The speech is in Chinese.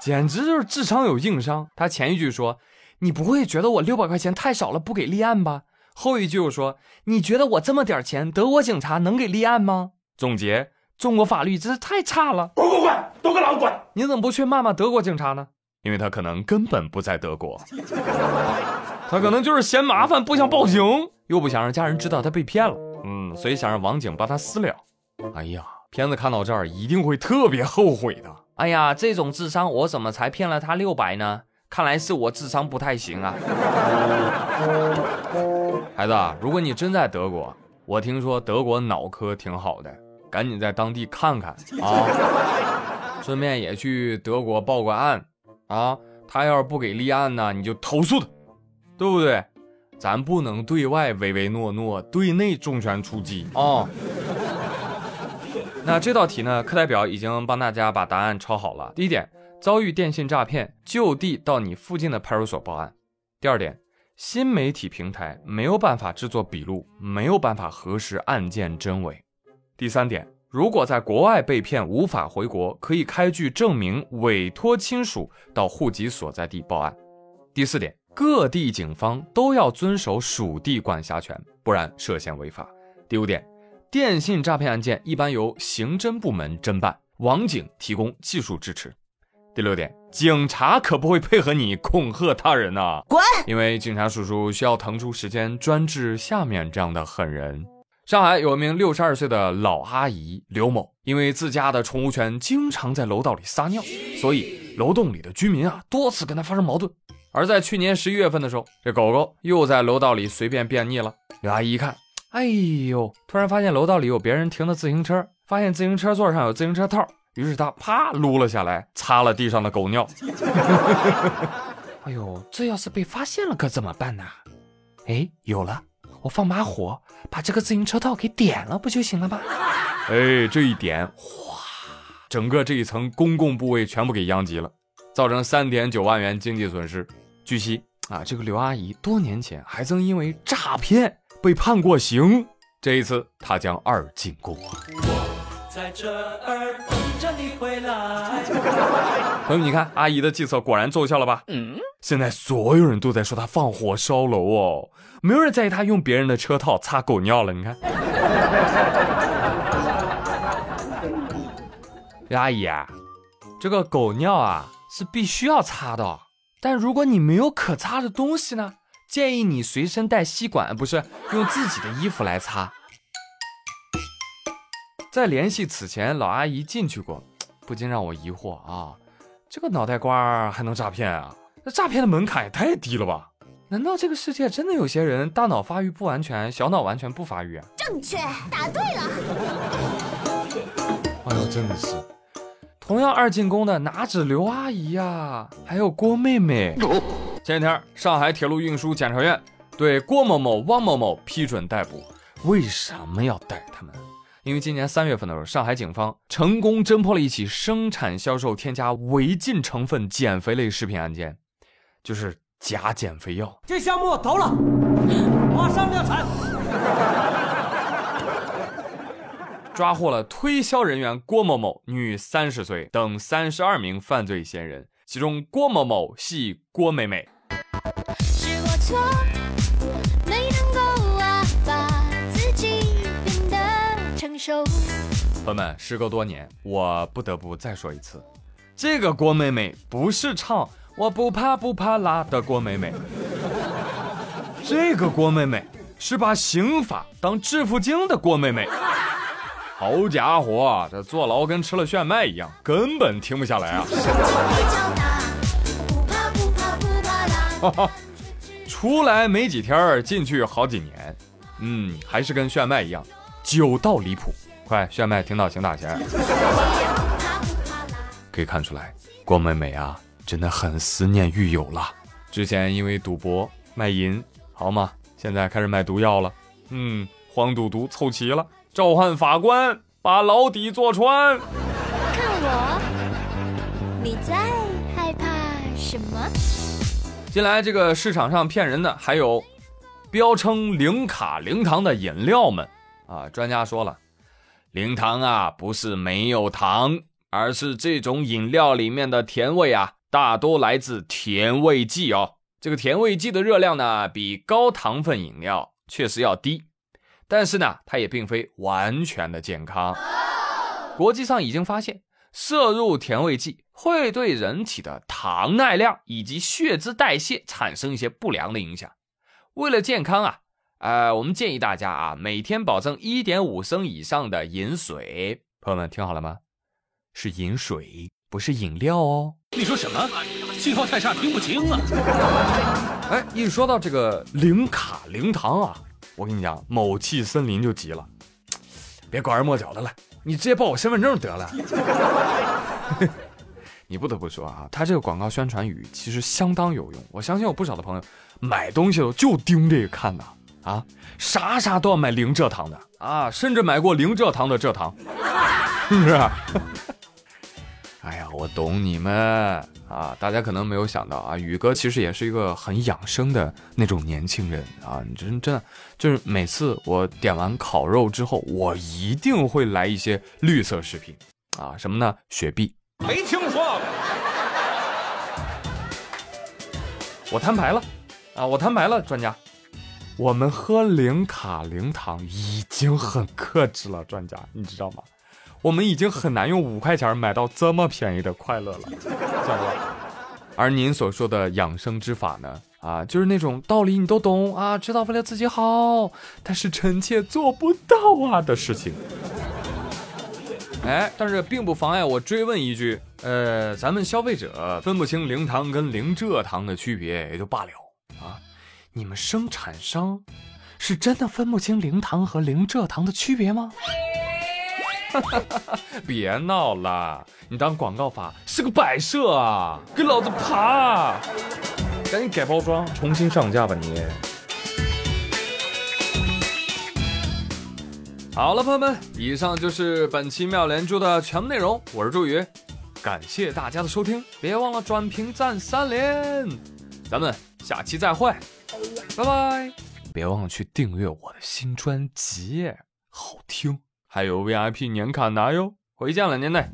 简直就是智商有硬伤。他前一句说：“你不会觉得我六百块钱太少了，不给立案吧？”后一句又说：“你觉得我这么点钱，德国警察能给立案吗？”总结：中国法律真是太差了。滚滚滚，都给老子滚！你怎么不去骂骂德国警察呢？因为他可能根本不在德国，他可能就是嫌麻烦，不想报警，又不想让家人知道他被骗了。嗯，所以想让网警帮他私了。哎呀，骗子看到这儿一定会特别后悔的。哎呀，这种智商我怎么才骗了他六百呢？看来是我智商不太行啊。孩子，如果你真在德国，我听说德国脑科挺好的，赶紧在当地看看啊，顺便也去德国报个案。啊，他要是不给立案呢，你就投诉他，对不对？咱不能对外唯唯诺诺，对内重拳出击啊。那这道题呢，课代表已经帮大家把答案抄好了。第一点，遭遇电信诈骗，就地到你附近的派出所报案。第二点，新媒体平台没有办法制作笔录，没有办法核实案件真伪。第三点。如果在国外被骗无法回国，可以开具证明，委托亲属到户籍所在地报案。第四点，各地警方都要遵守属地管辖权，不然涉嫌违法。第五点，电信诈骗案件一般由刑侦部门侦办，网警提供技术支持。第六点，警察可不会配合你恐吓他人呐，滚！因为警察叔叔需要腾出时间专治下面这样的狠人。上海有一名六十二岁的老阿姨刘某，因为自家的宠物犬经常在楼道里撒尿，所以楼栋里的居民啊多次跟她发生矛盾。而在去年十一月份的时候，这狗狗又在楼道里随便便溺了。刘阿姨一看，哎呦，突然发现楼道里有别人停的自行车，发现自行车座上有自行车套，于是他啪撸了下来，擦了地上的狗尿。哎呦，这要是被发现了可怎么办呢？哎，有了。我放把火，把这个自行车套给点了，不就行了吗？哎，这一点，哗，整个这一层公共部位全部给殃及了，造成三点九万元经济损失。据悉啊，这个刘阿姨多年前还曾因为诈骗被判过刑，这一次他将二进宫。我在这儿等着你回来。朋友们，你看阿姨的计策果然奏效了吧？嗯。现在所有人都在说他放火烧楼哦，没有人在意他用别人的车套擦狗尿了。你看，阿姨啊，这个狗尿啊是必须要擦的，但如果你没有可擦的东西呢，建议你随身带吸管，不是用自己的衣服来擦。在联系此前老阿姨进去过，不禁让我疑惑啊，这个脑袋瓜还能诈骗啊？那诈骗的门槛也太低了吧？难道这个世界真的有些人大脑发育不完全，小脑完全不发育啊？正确，答对了。哎呦，真的是，同样二进宫的哪止刘阿姨呀，还有郭妹妹。前几天，上海铁路运输检察院对郭某某、汪某某批准逮捕，为什么要逮他们？因为今年三月份的时候，上海警方成功侦破了一起生产销售添加违禁成分减肥类食品案件，就是假减肥药。这项目投了，马上量产。抓获了推销人员郭某某，女，三十岁等三十二名犯罪嫌疑人，其中郭某某系郭美美。是我错。朋友们，时隔多年，我不得不再说一次，这个郭美美不是唱我不怕不怕辣的郭美美，这个郭美美是把刑法当致富经的郭美美。好家伙，这坐牢跟吃了炫迈一样，根本停不下来啊！哈哈，出来没几天，进去好几年，嗯，还是跟炫迈一样。久到离谱，快炫迈听到请打钱。可以看出来，郭美美啊，真的很思念狱友了。之前因为赌博卖淫，好嘛，现在开始卖毒药了。嗯，黄赌毒凑齐了，召唤法官把牢底坐穿。看我，你在害怕什么？近来这个市场上骗人的还有标称零卡零糖的饮料们。啊，专家说了，零糖啊不是没有糖，而是这种饮料里面的甜味啊，大多来自甜味剂哦。这个甜味剂的热量呢，比高糖分饮料确实要低，但是呢，它也并非完全的健康。国际上已经发现，摄入甜味剂会对人体的糖耐量以及血脂代谢产生一些不良的影响。为了健康啊，呃，我们建议大家啊，每天保证一点五升以上的饮水。朋友们听好了吗？是饮水，不是饮料哦。你说什么？信号太差，听不清啊！哎，一说到这个零卡零糖啊，我跟你讲，某气森林就急了，别拐弯抹角的了，你直接报我身份证得了。你不得不说啊，他这个广告宣传语其实相当有用，我相信有不少的朋友买东西就盯这个看的啊，啥啥都要买零蔗糖的啊，甚至买过零蔗糖的蔗糖，是不是？我懂你们啊！大家可能没有想到啊，宇哥其实也是一个很养生的那种年轻人啊。你真真的就是每次我点完烤肉之后，我一定会来一些绿色食品啊，什么呢？雪碧。没听说。我摊牌了啊！我摊牌了，专家，我们喝零卡零糖已经很克制了，专家，你知道吗？我们已经很难用五块钱买到这么便宜的快乐了，知道吧？而您所说的养生之法呢？啊，就是那种道理你都懂啊，知道为了自己好，但是臣妾做不到啊的事情。哎，但是并不妨碍我追问一句，呃，咱们消费者分不清零糖跟零蔗糖的区别也就罢了啊，你们生产商是真的分不清零糖和零蔗糖的区别吗？别闹了，你当广告法是个摆设啊！给老子爬！赶紧改包装，重新上架吧你。好了，朋友们，以上就是本期妙连珠的全部内容。我是朱宇，感谢大家的收听，别忘了转评赞三连。咱们下期再会，拜拜！别忘了去订阅我的新专辑，好听。还有 VIP 年卡拿哟，回见了，年内。